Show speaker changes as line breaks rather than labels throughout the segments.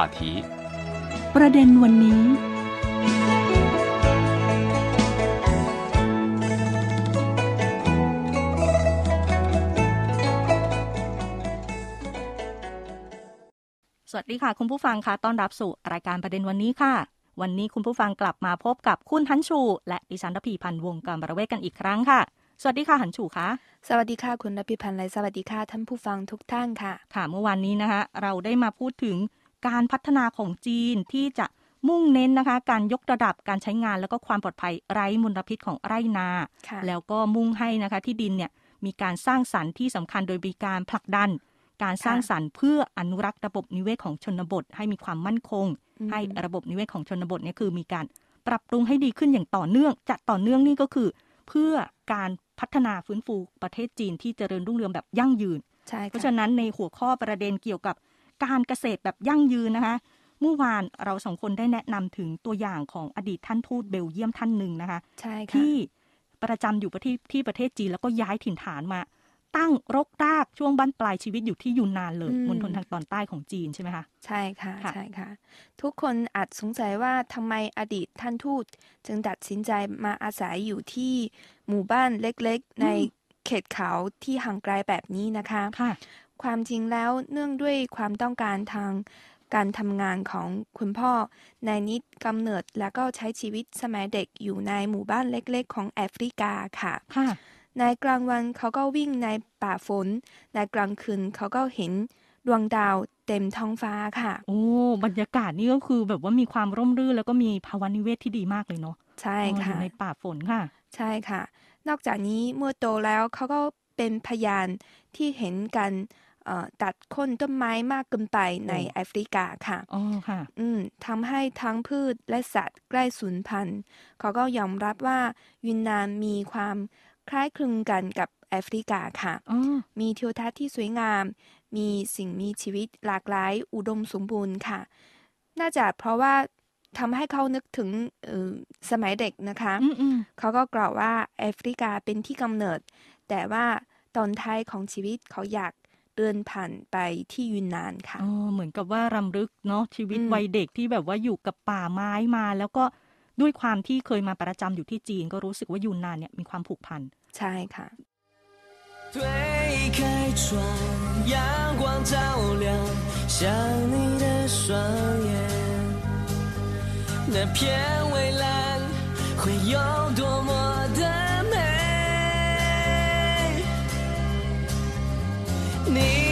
话题。
ประเด็นวันนี้
สวัสดีค่ะ คุณผู้ฟังค่ะต้อนรับสู่รายการประเด็นวันนี้ค่ะ วันนี้คุณผู้ฟังกลับมาพบกับคุณฮันชู และดิฉันรพีพันธ์วงการบรเวศกันอีกครั้งค่ะ สวัสดีค่ะฮันชูคะ
สวัสดีค่ะคุณรพิพันธ์และสวัสดีค่ะท่านผู้ฟังทุกท่านค่ะ
ค่ะ เมื่อวานนี้นะคะเราได้มาพูดถึง การพัฒนาของจีนที่จะมุ่งเน้นนะคะ การยกระดับการใช้งานแล้วก็ความปลอดภัยไร้มลพิษของไร่นา
ค่ะ
แล้วก็มุ่งให้นะคะที่ดินเนี่ยมีการสร้างสรรค์ที่สำคัญโดยมีการผลักดัน การสร้างสรรค์เพื่ออนุรักษ์ระบบนิเวศของชนบท ให้มีความมั่นคง
อืม
ให้ระบบนิเวศของชนบทเนี่ยคือมีการปรับปรุงให้ดีขึ้นอย่างต่อเนื่องจะต่อเนื่องนี่ก็คือ เพื่อการพัฒนาฟื้นฟูประเทศจีนที่เจริญรุ่งเรืองแบบยั่งยืน
ใช่
เพราะ
ค่ะ
ฉะนั้นในหัวข้อประเด็นเกี่ยวกับ การเกษตรแบบยั่งยืนนะคะเมื่อวานเราสองคนได้แนะนำถึงตัวอย่างของอดีตท่านทูตเบลเยียมท่านหนึ่งนะคะ
ใช่ค่ะ
ที่ประจำอยู่ประเทศที่ประเทศจีนแล้วก็ย้ายถิ่นฐานมา ตั้งรกรากช่วงบั้นปลายชีวิตอยู่ที่ยูนนานเลย
อืม
มณฑลทางตอนใต้ของจีนใช่ไหมคะ
ใช่ค่ะ
ค่ะ
ใช่ค่ะ ทุกคนอาจสงสัยว่าทำไมอดีตท่านทูตจึงตัดสินใจมาอาศัยอยู่ที่หมู่บ้านเล็กๆ ในเขตเขาที่ห่างไกลแบบนี้นะคะ
ค่ะ
ความจริงแล้วเนื่องด้วยความต้องการทางการทำงานของคุณพ่อในนิดกำเนิดแล้วก็ใช้ชีวิตสมัยเด็กอยู่ในหมู่บ้านเล็กๆ ของแอฟริกาค่ะ
ค่ะ
ในกลางวันเขาก็วิ่งในป่าฝน ในกลางคืนเขาก็เห็นดวงดาวเต็มท้องฟ้าค่ะ
โอ้ บรรยากาศนี่ก็คือแบบว่ามีความร่มรื่นแล้วก็มีภาวะนิเวศที่ดีมากเลยเนาะ
ใช่
อ๋ออ
ค่ะ
ยู่ในป่าฝนค่ะ
ใช่ค่ะ นอกจากนี้เมื่อโตแล้วเขาก็เป็นพยานที่เห็นกันเอ่อ ตัดโค่นต้นไม้มากเกินไปใน
โอ้
แอฟริกาค่ะ
อ๋อค่ะ
อืมทำให้ทั้งพืชและสัตว์ใกล้สูญพันธุ์เขาก็ยอมรับว่ายุนนานมีความคล้ายคลึงกันกับแอฟริกาค่ะ
อ๋อ
มีทิวทัศน์ที่สวยงาม มีสิ่งมีชีวิตหลากหลายอุดมสมบูรณ์ค่ะ น่าจะเพราะว่าทำให้เขานึกถึงเอ่อสมัยเด็กนะคะ
อืมอืม
เขาก็กล่าวว่าแอฟริกาเป็นที่กำเนิด แต่ว่าตอนท้ายของชีวิตเขาอยาก เดินผ่านไปที่ยุนนานค่ะ
อ๋อเหมือนกับว่ารำลึกเนาะชีวิต
อืม
วัยเด็กที่แบบว่าอยู่กับป่าไม้มา แล้วก็ด้วยความที่เคยมาประจำอยู่ที่จีน ก็รู้สึกว่ายูนนานเนี่ยมีความผูกพัน
ใช่ค่ะ
推开窗，阳光照亮，想你的双眼，那片蔚蓝会有多 你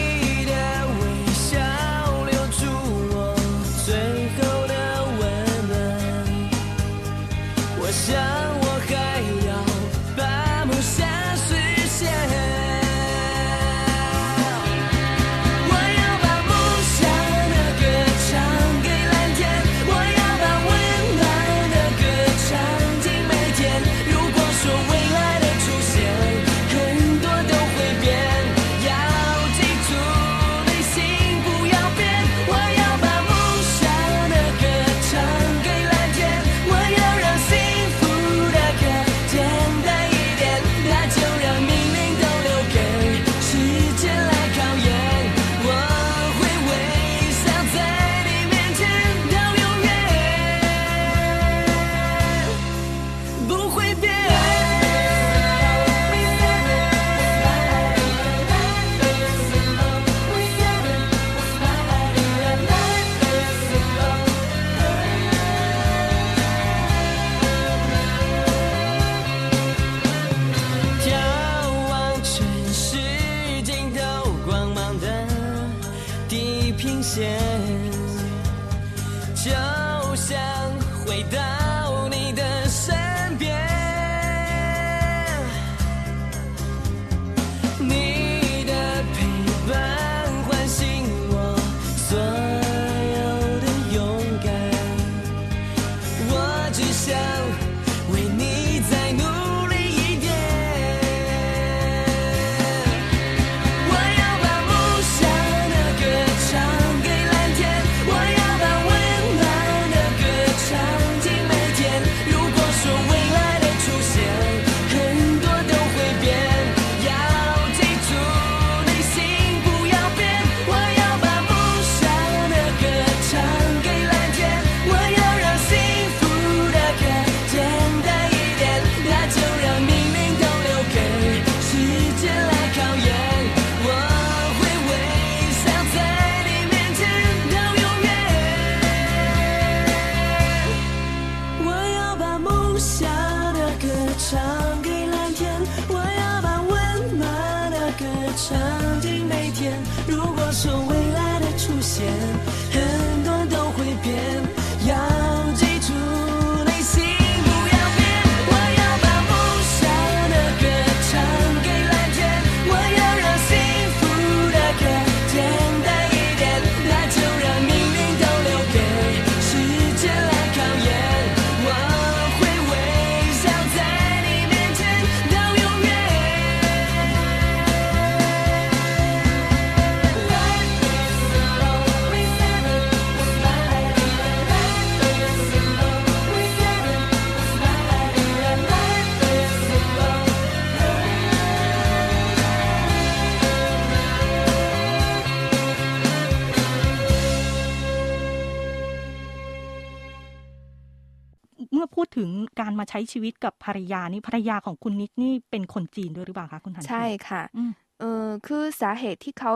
มาใช้ชีวิตกับภรรยานี่ภรรยาของคุณนิดนี่เป็นคนจีนด้วยหรือเปล่าคะคุณหันชู
ใช่ค่ะ
อืม
เออคือสาเหตุที่เขา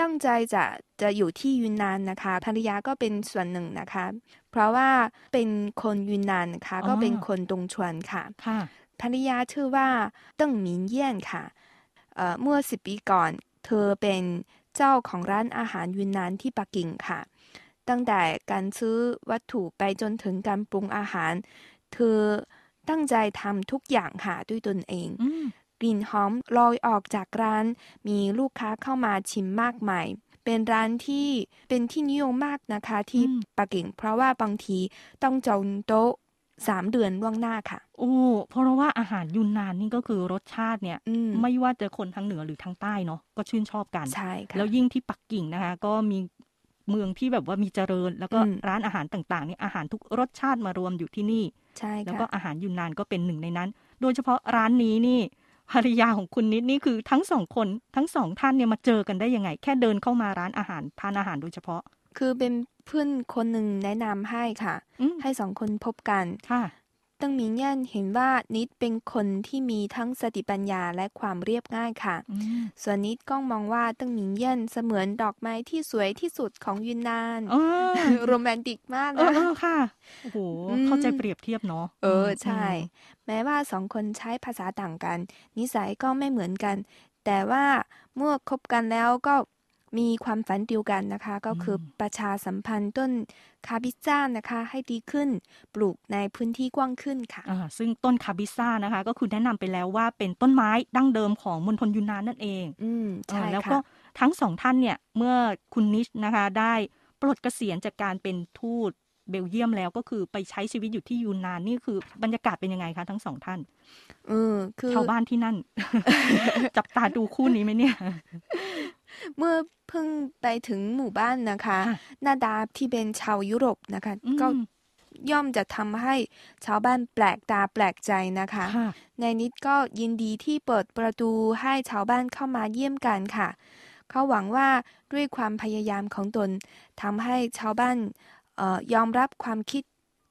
ตั้งใจจะจะอยู่ที่ยูนนานนะคะ ภรรยาก็เป็นส่วนหนึ่งนะคะ เพราะว่าเป็นคนยูนนานนะคะก็เป็นคนตรงชวนค่ะ
ค่ะ
ภรรยาชื่อว่าเติ้งหมินเยี่ยนค่ะเอ่อเมื่อสิบปีก่อน เธอเป็นเจ้าของร้านอาหารยูนนานที่ปักกิ่งค่ะ ตั้งแต่การซื้อวัตถุไปจนถึงการปรุงอาหาร เธอ ตั้งใจทำทุกอย่างค่ะด้วยตนเอง
อืม
กลิ่นหอมลอยออกจากร้าน มีลูกค้าเข้ามาชิมมากมาย เป็นร้านที่เป็นที่นิยมมากนะคะที่
อืม
ปักกิ่งเพราะว่าบางทีต้องจองโต๊ะสามเดือนล่วงหน้าค่ะ
โอ้เพราะว่าอาหารยูนนานนี่ก็คือรสชาติเนี่ย
อืม
ไม่ว่าจะคนทางเหนือหรือทางใต้เนาะก็ชื่นชอบกัน
ใช่ค่ะ
แล้วยิ่งที่ปักกิ่งนะคะ ก็มีเมืองที่แบบว่ามีเจริญ แล้วก็
อืม
ร้านอาหารต่างๆนี่อาหารทุกรสชาติมารวมอยู่ที่นี่
ใช่
แล้ว
ค่ะ
ก็อาหารยูนนานก็เป็นหนึ่งในนั้น โดยเฉพาะร้านนี้นี่ภรรยาของคุณนิดนี่คือทั้งสองคนทั้งสองท่านเนี่ยมาเจอกันได้ยังไง แค่เดินเข้ามาร้านอาหารทานอาหารโดยเฉพาะ
คือเป็นเพื่อนคนหนึ่งแนะนำให้ค่ะ
อืม
ให้สองคนพบกัน
ค่ะ
ตั้งหมิงเย่นเห็นว่านิดเป็นคนที่มีทั้งสติปัญญาและความเรียบง่ายค่ะ
อืม
ส่วนนิดก็มองว่าตั้งหมิงเย่นเสมือนดอกไม้ที่สวยที่สุดของยูนนาน
เออ
โรแมนติกมาก
เออ
นะ
เออค่ะโอ้โห
อืม
เข้าใจเปรียบเทียบเนาะ
เออ
ม
ใช่ แม้ว่าสองคนใช้ภาษาต่างกัน นิสัยก็ไม่เหมือนกัน แต่ว่าเมื่อคบกันแล้วก็ มีความฝันเดียวกันนะคะ ก็คือประชาสัมพันธ์ต้นคาบิซ่านะคะ ให้ดีขึ้นปลูกในพื้นที่กว้างขึ้นค่ะ
อ่าซึ่งต้นคาบิซ่านะคะ ก็คือแนะนำไปแล้วว่าเป็นต้นไม้ดั้งเดิมของมณฑลยูนนานนั่นเอง
อืมใช่
อ่าแล้วก็
ค่ะ
ทั้งสองท่านเนี่ยเมื่อคุณนิชนะคะได้ปลดเกษียณจากการเป็นทูตเบลเยียมแล้วก็คือไปใช้ชีวิตอยู่ที่ยูนนานนี่คือบรรยากาศเป็นยังไงคะทั้งสองท่าน
เออคือ
ชาวบ้านที่นั่น จับตาดูคู่นี้ไหมเนี่ย
เมื่อเพิ่งไปถึงหมู่บ้านนะคะ
ค่ะ
หน้าตาที่เป็นชาวยุโรปนะคะ
อืม
ก็ย่อมจะทำให้ชาวบ้านแปลกตาแปลกใจนะคะ
ค่ะ
ในนิดก็ยินดีที่เปิดประตูให้ชาวบ้านเข้ามาเยี่ยมกันค่ะ เขาหวังว่าด้วยความพยายามของตนทำให้ชาวบ้านเออยอมรับความคิด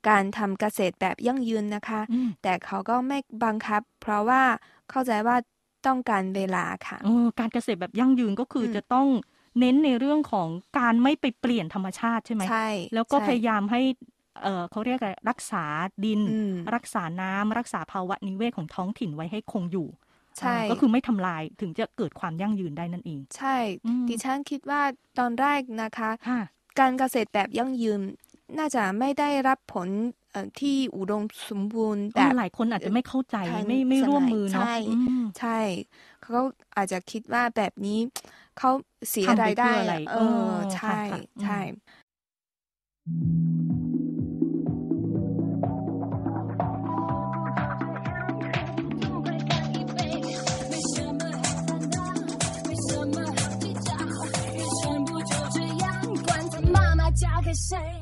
การทำเกษตรแบบยั่งยืนนะคะ
อืม
แต่เขาก็ไม่บังคับ เพราะว่าเข้าใจว่า ต้องการเวลาค่ะ
เออการเกษตรแบบยั่งยืนก็คืออ
ม
จะต้องเน้นในเรื่องของการไม่ไปเปลี่ยนธรรมชาติใช่ไหม
ใช่
แล้วก็
ใช่
พยายามให้เออเขาเรียกอะไรรักษาดิน
อืม
รักษาน้ำรักษาภาวะนิเวศของท้องถิ่นไว้ให้คงอยู่
ใช่
อ่าก็คือไม่ทำลายถึงจะเกิดความยั่งยืนได้นั่นเอง
ใช่
อืม
ดิฉันคิดว่าตอนแรกนะคะ
ค่ะ
การเกษตรแบบยั่งยืนน่าจะไม่ได้รับผลเอ่อ ที่อุดมสมบูรณ์แบบ
หลายคนอาจจะไม่เข้าใจ
ทัน
ไม่ไม่ร่วมมือเนาะ
ใช่
อืม
ใช่เขาก็อาจจะคิดว่าแบบนี้เขาเสีย
ทำไป
รายได้
เพื่ออะไร
เอ
เอ
อ
อ
ใช่
ค่ะค่ะ
ใช่
没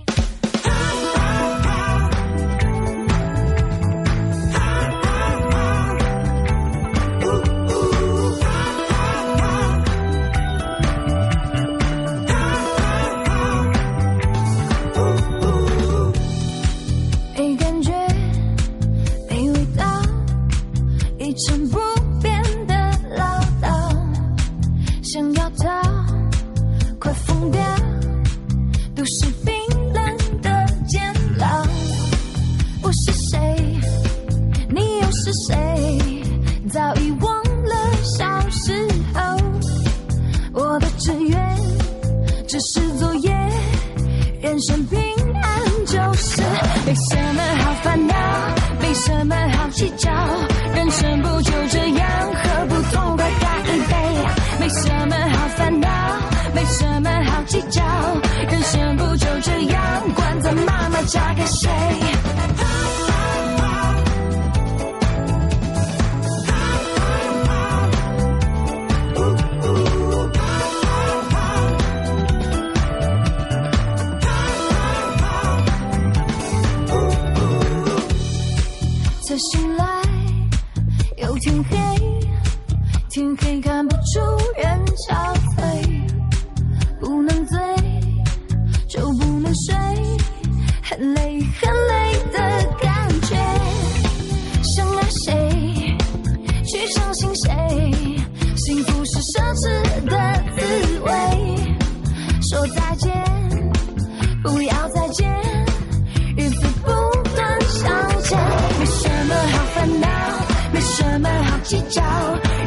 计较，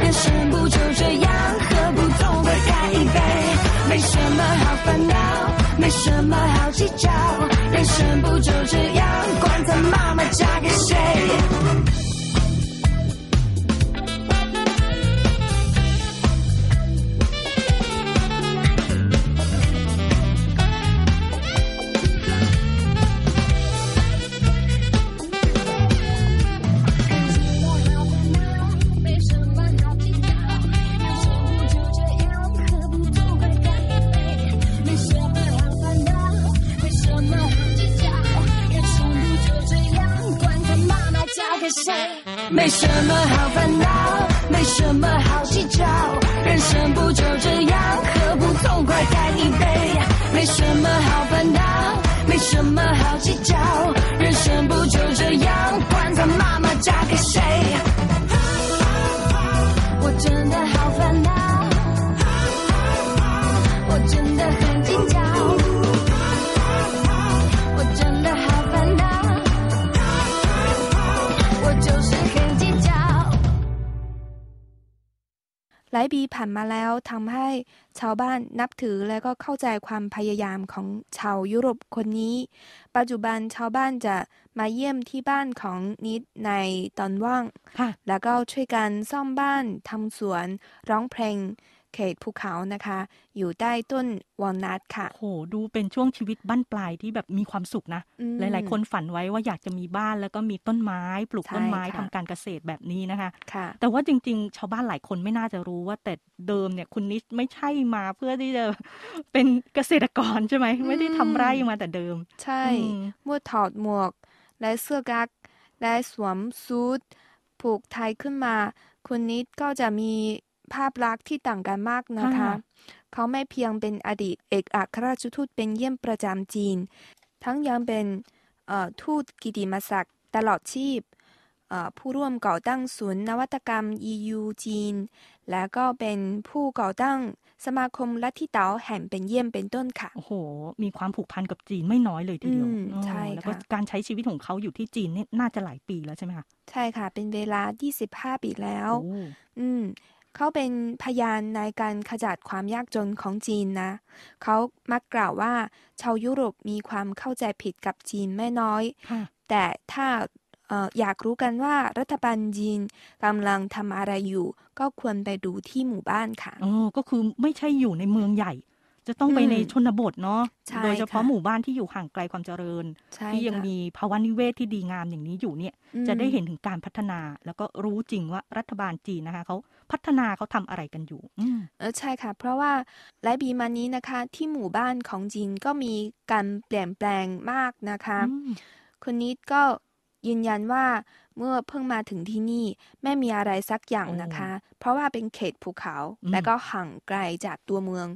人生不就这样，何不痛快干一杯？没什么好烦恼，没什么好计较，人生不就这样，管他妈妈嫁给谁。谁？没什么好烦恼，没什么好计较，人生不就这样，何不痛快干一杯？没什么好烦恼，没什么好计较，人生不就这样，管他妈妈嫁给谁？我真的好烦恼，我真的很
ลายปีผ่านมาแล้วทำให้ชาวบ้านนับถือและก็เข้าใจความพยายามของชาวยุโรปคนนี้ ปัจจุบันชาวบ้านจะมาเยี่ยมที่บ้านของนิดในตอนว่าง
ค่ะ
แล้วก็ช่วยกันซ่อมบ้านทำสวน ร้องเพลง เขตภูเขานะคะ อยู่ใต้ต้นวอลนัทค่ะ
โหดูเป็นช่วงชีวิตบั้นปลายที่แบบมีความสุขนะ
อืม
หลาย ๆ คนฝันไว้ว่าอยากจะมีบ้านแล้วก็มีต้นไม้ปลูก
ใช่
ต้นไม้
ค่ะ
ทำการเกษตรแบบนี้นะคะ
ค่ะ
แต่ว่าจริง ๆ ชาวบ้านหลายคนไม่น่าจะรู้ว่าแต่เดิมเนี่ยคุณนิดไม่ใช่มาเพื่อที่จะเป็นเกษตรกรใช่ไหมไม่ได้ทำไร่มาแต่เดิม
ใช่
อืม
เมื่อถอดหมวก และเสื้อกั๊กและสวมซูทผูกไทยขึ้นมา คุณนิดก็จะมี ภาพลักษณ์ที่ต่างกันมากนะคะ
ค่ะ
เขาไม่เพียงเป็นอดีตเอกอัครราชทูตเป็นเยี่ยมประจำจีน ทั้งยังเป็นเอ่อทูตกิติมศักดิ์ตลอดชีพเอ่อผู้ร่วมก่อตั้งศูนย์นวัตกรรม EU จีน และก็เป็นผู้ก่อตั้งสมาคมลัทธิเต๋าแห่งเป็นเยี่ยมเป็นต้นค่ะ
โอ้โห มีความผูกพันกับจีนไม่น้อยเลยทีเดียว
อืม
อ๋อ
ใช่
แล้วก็
ค่ะ
การใช้ชีวิตของเขาอยู่ที่จีนนี่น่าจะหลายปีแล้วใช่ไหมคะ
ใช่ค่ะ เป็นเวลา 25 ปีแล้ว
โอ้
อืม เขาเป็นพยานในการขจัดความยากจนของจีนนะ เขามักกล่าวว่า ชาวยุโรปมีความเข้าใจผิดกับจีนไม่น้อย
ค่ะ
แต่ถ้าเอ่ออยากรู้กันว่ารัฐบาลจีนกำลังทำอะไรอยู่ ก็ควรไปดูที่หมู่บ้านค่ะ
เออก็คือไม่ใช่อยู่ในเมืองใหญ่ จะต้องไป
อืม
ในชนบทเนาะ
ใช่
โดยเฉพาะ
ค่ะ
หมู่บ้านที่อยู่ห่างไกลความเจริญ
ใช่
ที่ยัง
ค่ะ
มีภาวะนิเวศที่ดีงามอย่างนี้อยู่เนี่ย
อืม
จะได้เห็นถึงการพัฒนาแล้วก็รู้จริงว่ารัฐบาลจีนนะคะเขา พัฒนาเขาทำอะไรกันอยู่อืม
เออใช่ค่ะ เพราะว่าหลายปีมานี้นะคะ ที่หมู่บ้านของจีนก็มีการเปลี่ยนแปลงมากนะคะ
อืม
คุณนิดก็ยืนยันว่าเมื่อเพิ่งมาถึงที่นี่ไม่มีอะไรสักอย่างนะคะ เพราะว่าเป็นเขตภูเขา
อืม
และก็ห่างไกลจากตัวเมือง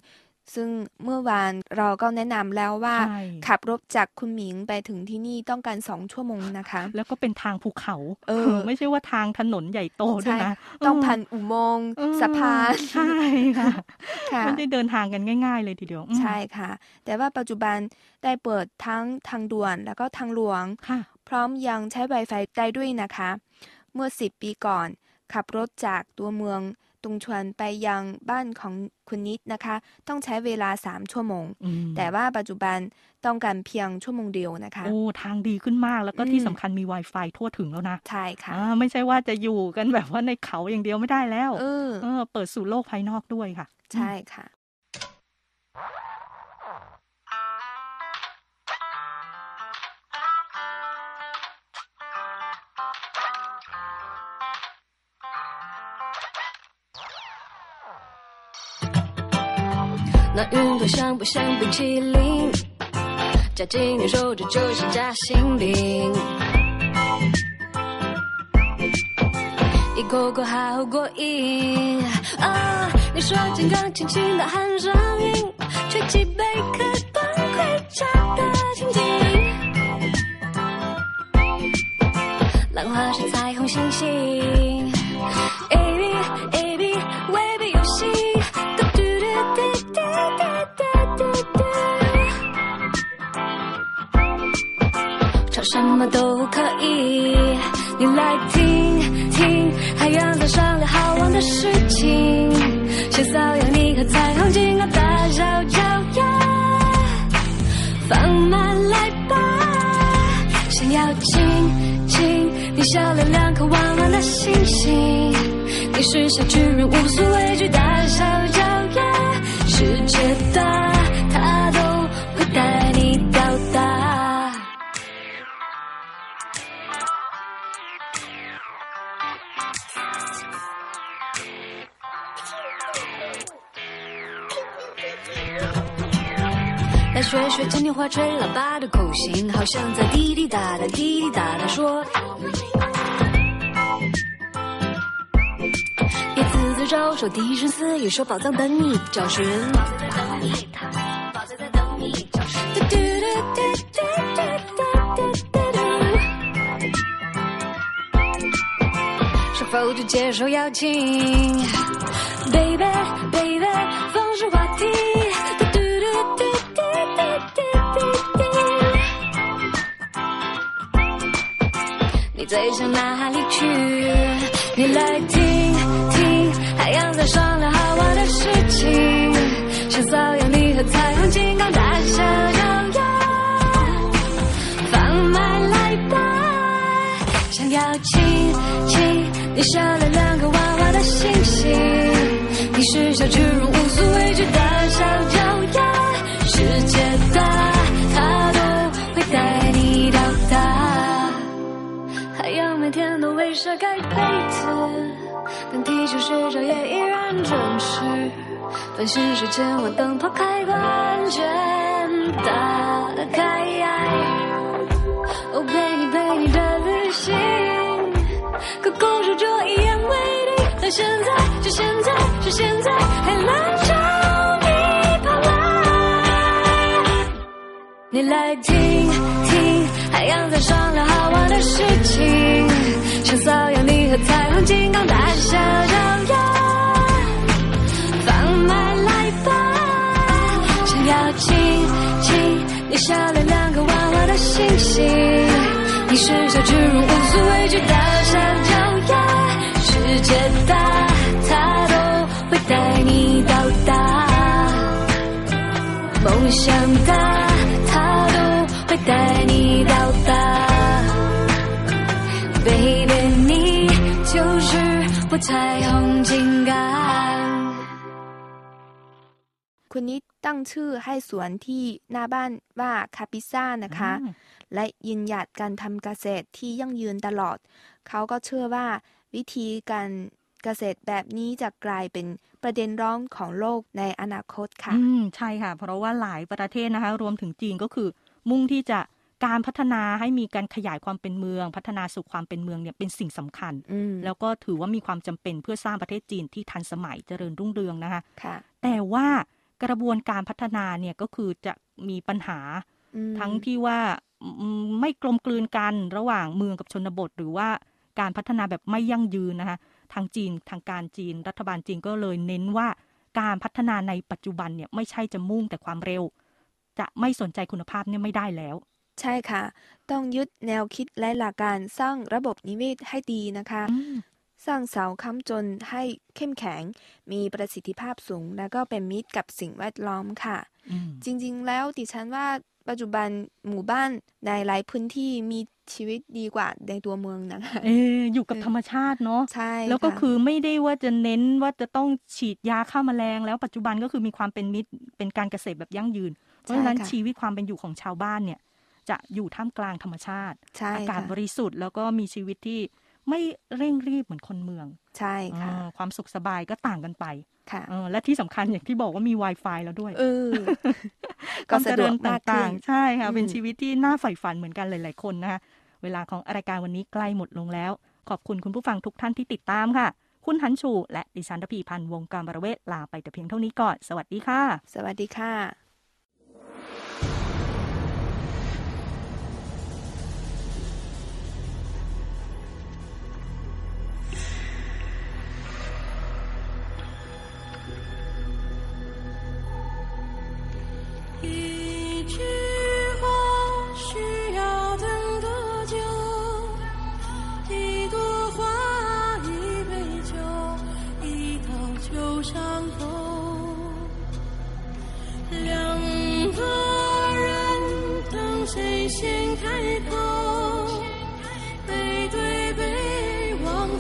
ซึ่งเมื่อวานเราก็แนะนำแล้วว่า
ใช่
ขับรถจากคุณหมิงไปถึงที่นี่ต้องการสองชั่วโมงนะคะ
แล้วก็เป็นทางภูเขา
เออ
ไม่ใช่ว่าทางถนนใหญ่โตด้วย
ใช่
นะ
ต้อง
เผ่า
นอุโมงค์
เออ
สะพาน
ใช่ค่ะ
ค่ะ
ไม่ได้เดินทางกันง่าย ๆ เลยทีเดียวอืม
ใช่ค่ะ แต่ว่าปัจจุบันได้เปิดทั้งทางด่วนแล้วก็ทางหลวง
ค่ะ
พร้อมยังใช้ Wi-Fi ได้ด้วยนะคะ เมื่อ 10 ปีก่อน ขับรถจากตัวเมือง ตุงชวนไปยังบ้านของคุณนิดนะคะ ต้องใช้เวลา3ชั่วโมง
อืม
แต่ว่าปัจจุบันต้องการเพียงชั่วโมงเดียวนะคะ
โอ้ ทางดีขึ้นมากแล้วก็
อืม
ที่สำคัญมี Wi-Fi ทั่วถึงแล้วนะ
ใช่ค่ะ
อ่าไม่ใช่ว่าจะอยู่กันแบบว่าในเขาอย่างเดียวไม่ได้แล้ว
เออ
เออเปิดสู่โลกภายนอกด้วยค่ะ
ใช่ค่ะ
那云朵像不像冰淇淋？夹紧你手指就像夹心饼，一口口好过瘾啊！你说金刚轻轻的喊声音，吹起贝壳崩溃家的情景。浪花是彩虹星星么都可以，你来听听，海洋在商量好玩的事情，先搔痒你和彩虹金刚大小脚丫，放慢来吧，想要亲亲你笑脸两颗弯弯的星星，你是小巨人无所畏惧大小脚丫，世界大，学学嘉年华吹喇叭的口型，好像在滴滴答答滴滴答答说。别自作招手，低声私语说宝藏等你找寻。宝藏在等你，宝藏在等你找寻。嘟嘟嘟嘟嘟嘟嘟嘟嘟。是否就接受邀请？Baby baby，放声话题。飞向哪里去？你来听听，海洋在商量好玩的事情，想搔痒你和彩虹金刚大小脚丫，放慢来吧，想要亲亲你笑脸两个娃娃的星星，你是小巨人无所畏惧大小脚天都为晒盖被子，但地球睡着也依然准时。繁星是千万灯泡开关全打开。哦，陪你陪你的旅行，可公主就一样美丽。但现在，就现在，是现在，海浪朝你跑来。你来听听，海洋在商量好玩的事情，想搔痒你和彩虹金刚大小脚丫，放慢来吧，想要亲亲你笑脸两个弯弯的星星，你是小巨人无所畏惧大小脚丫，世界大，它都会带你到达。梦想大，它都会带彩虹金刚。
คุณนิดตั้งชื่อให้สวนที่หน้าบ้านว่าคาปิซ่านะคะ
อืม
และยืนหยัดการทำเกษตรที่ยั่งยืนตลอด เขาก็เชื่อว่าวิธีการเกษตรแบบนี้จะกลายเป็นประเด็นร้อนของโลกในอนาคตค่ะ
อืมใช่ค่ะ เพราะว่าหลายประเทศนะคะ รวมถึงจีนก็คือ มุ่งที่จะ การพัฒนาให้มีการขยายความเป็นเมือง พัฒนาสู่ความเป็นเมืองเนี่ยเป็นสิ่งสำคัญ
อืม
แล้วก็ถือว่ามีความจำเป็นเพื่อสร้างประเทศจีนที่ทันสมัยเจริญรุ่งเรืองนะคะ
ค่ะ
แต่ว่ากระบวนการพัฒนาเนี่ยก็คือจะมีปัญหา
อืม
ทั้งที่ว่าอืมไม่กลมกลืนกันระหว่างเมืองกับชนบท หรือว่าการพัฒนาแบบไม่ยั่งยืนนะคะทางจีนทางการจีน รัฐบาลจีนก็เลยเน้นว่าการพัฒนาในปัจจุบันเนี่ยไม่ใช่จะมุ่งแต่ความเร็ว จะไม่สนใจคุณภาพเนี่ยไม่ได้แล้ว
ใช่ค่ะ ต้องยึดแนวคิดและหลักการสร้างระบบนิเวศให้ดีนะคะ
อืม
สร้างเสาค้ำจนให้เข้มแข็ง มีประสิทธิภาพสูง และก็เป็นมิตรกับสิ่งแวดล้อมค่ะ
อืม
จริงๆ แล้วดิฉันว่าปัจจุบันหมู่บ้านในหลายพื้นที่มีชีวิตดีกว่าในตัวเมืองนะคะ
เอออยู่กับธรรมชาติเนาะ
ใช่
แล้วก็ะคือไม่ได้ว่าจะเน้นว่าจะต้องฉีดยาฆ่าแมลง แล้วปัจจุบันก็คือมีความเป็นมิตรเป็นการเกษตรแบบยั่งยืน เพราะฉะนั้น
ใช่ค่ะ
ชีวิตความเป็นอยู่ของชาวบ้านเนี่ย จะอยู่ท่ามกลางธรรมชาติ
ใช่
อากาศ
ค่ะ
บริสุทธิ์แล้วก็มีชีวิตที่ไม่เร่งรีบเหมือนคนเมือง
ใช่ค่ะ
อ่าความสุขสบายก็ต่างกันไป
ค่ะ
เออและที่สำคัญอย่างที่บอกว่ามี Wi-Fi แล้วด้วย
เออ
ค
ก็
วาม
สะ
เจ
ดว
ริ
ก
ญ
มาก
ต่า
ขึ้
ง
น
ๆใช่ค่ะ เป็น
อืม
ชีวิตที่น่าใฝ่ฝันเหมือนกันหลาย ๆ คนนะคะเวลาของรายการวันนี้ใกล้หมดลงแล้ว ขอบคุณคุณผู้ฟังทุกท่านที่ติดตามค่ะ คุณหันชู และดิฉันรพีพันธ์วงการบรเวศลาไปแต่เพียงเท่านี้ก่อน สวัสดีค่ะ
สวัสดีค่ะ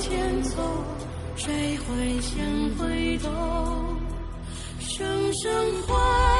前走，谁会先回头？声声唤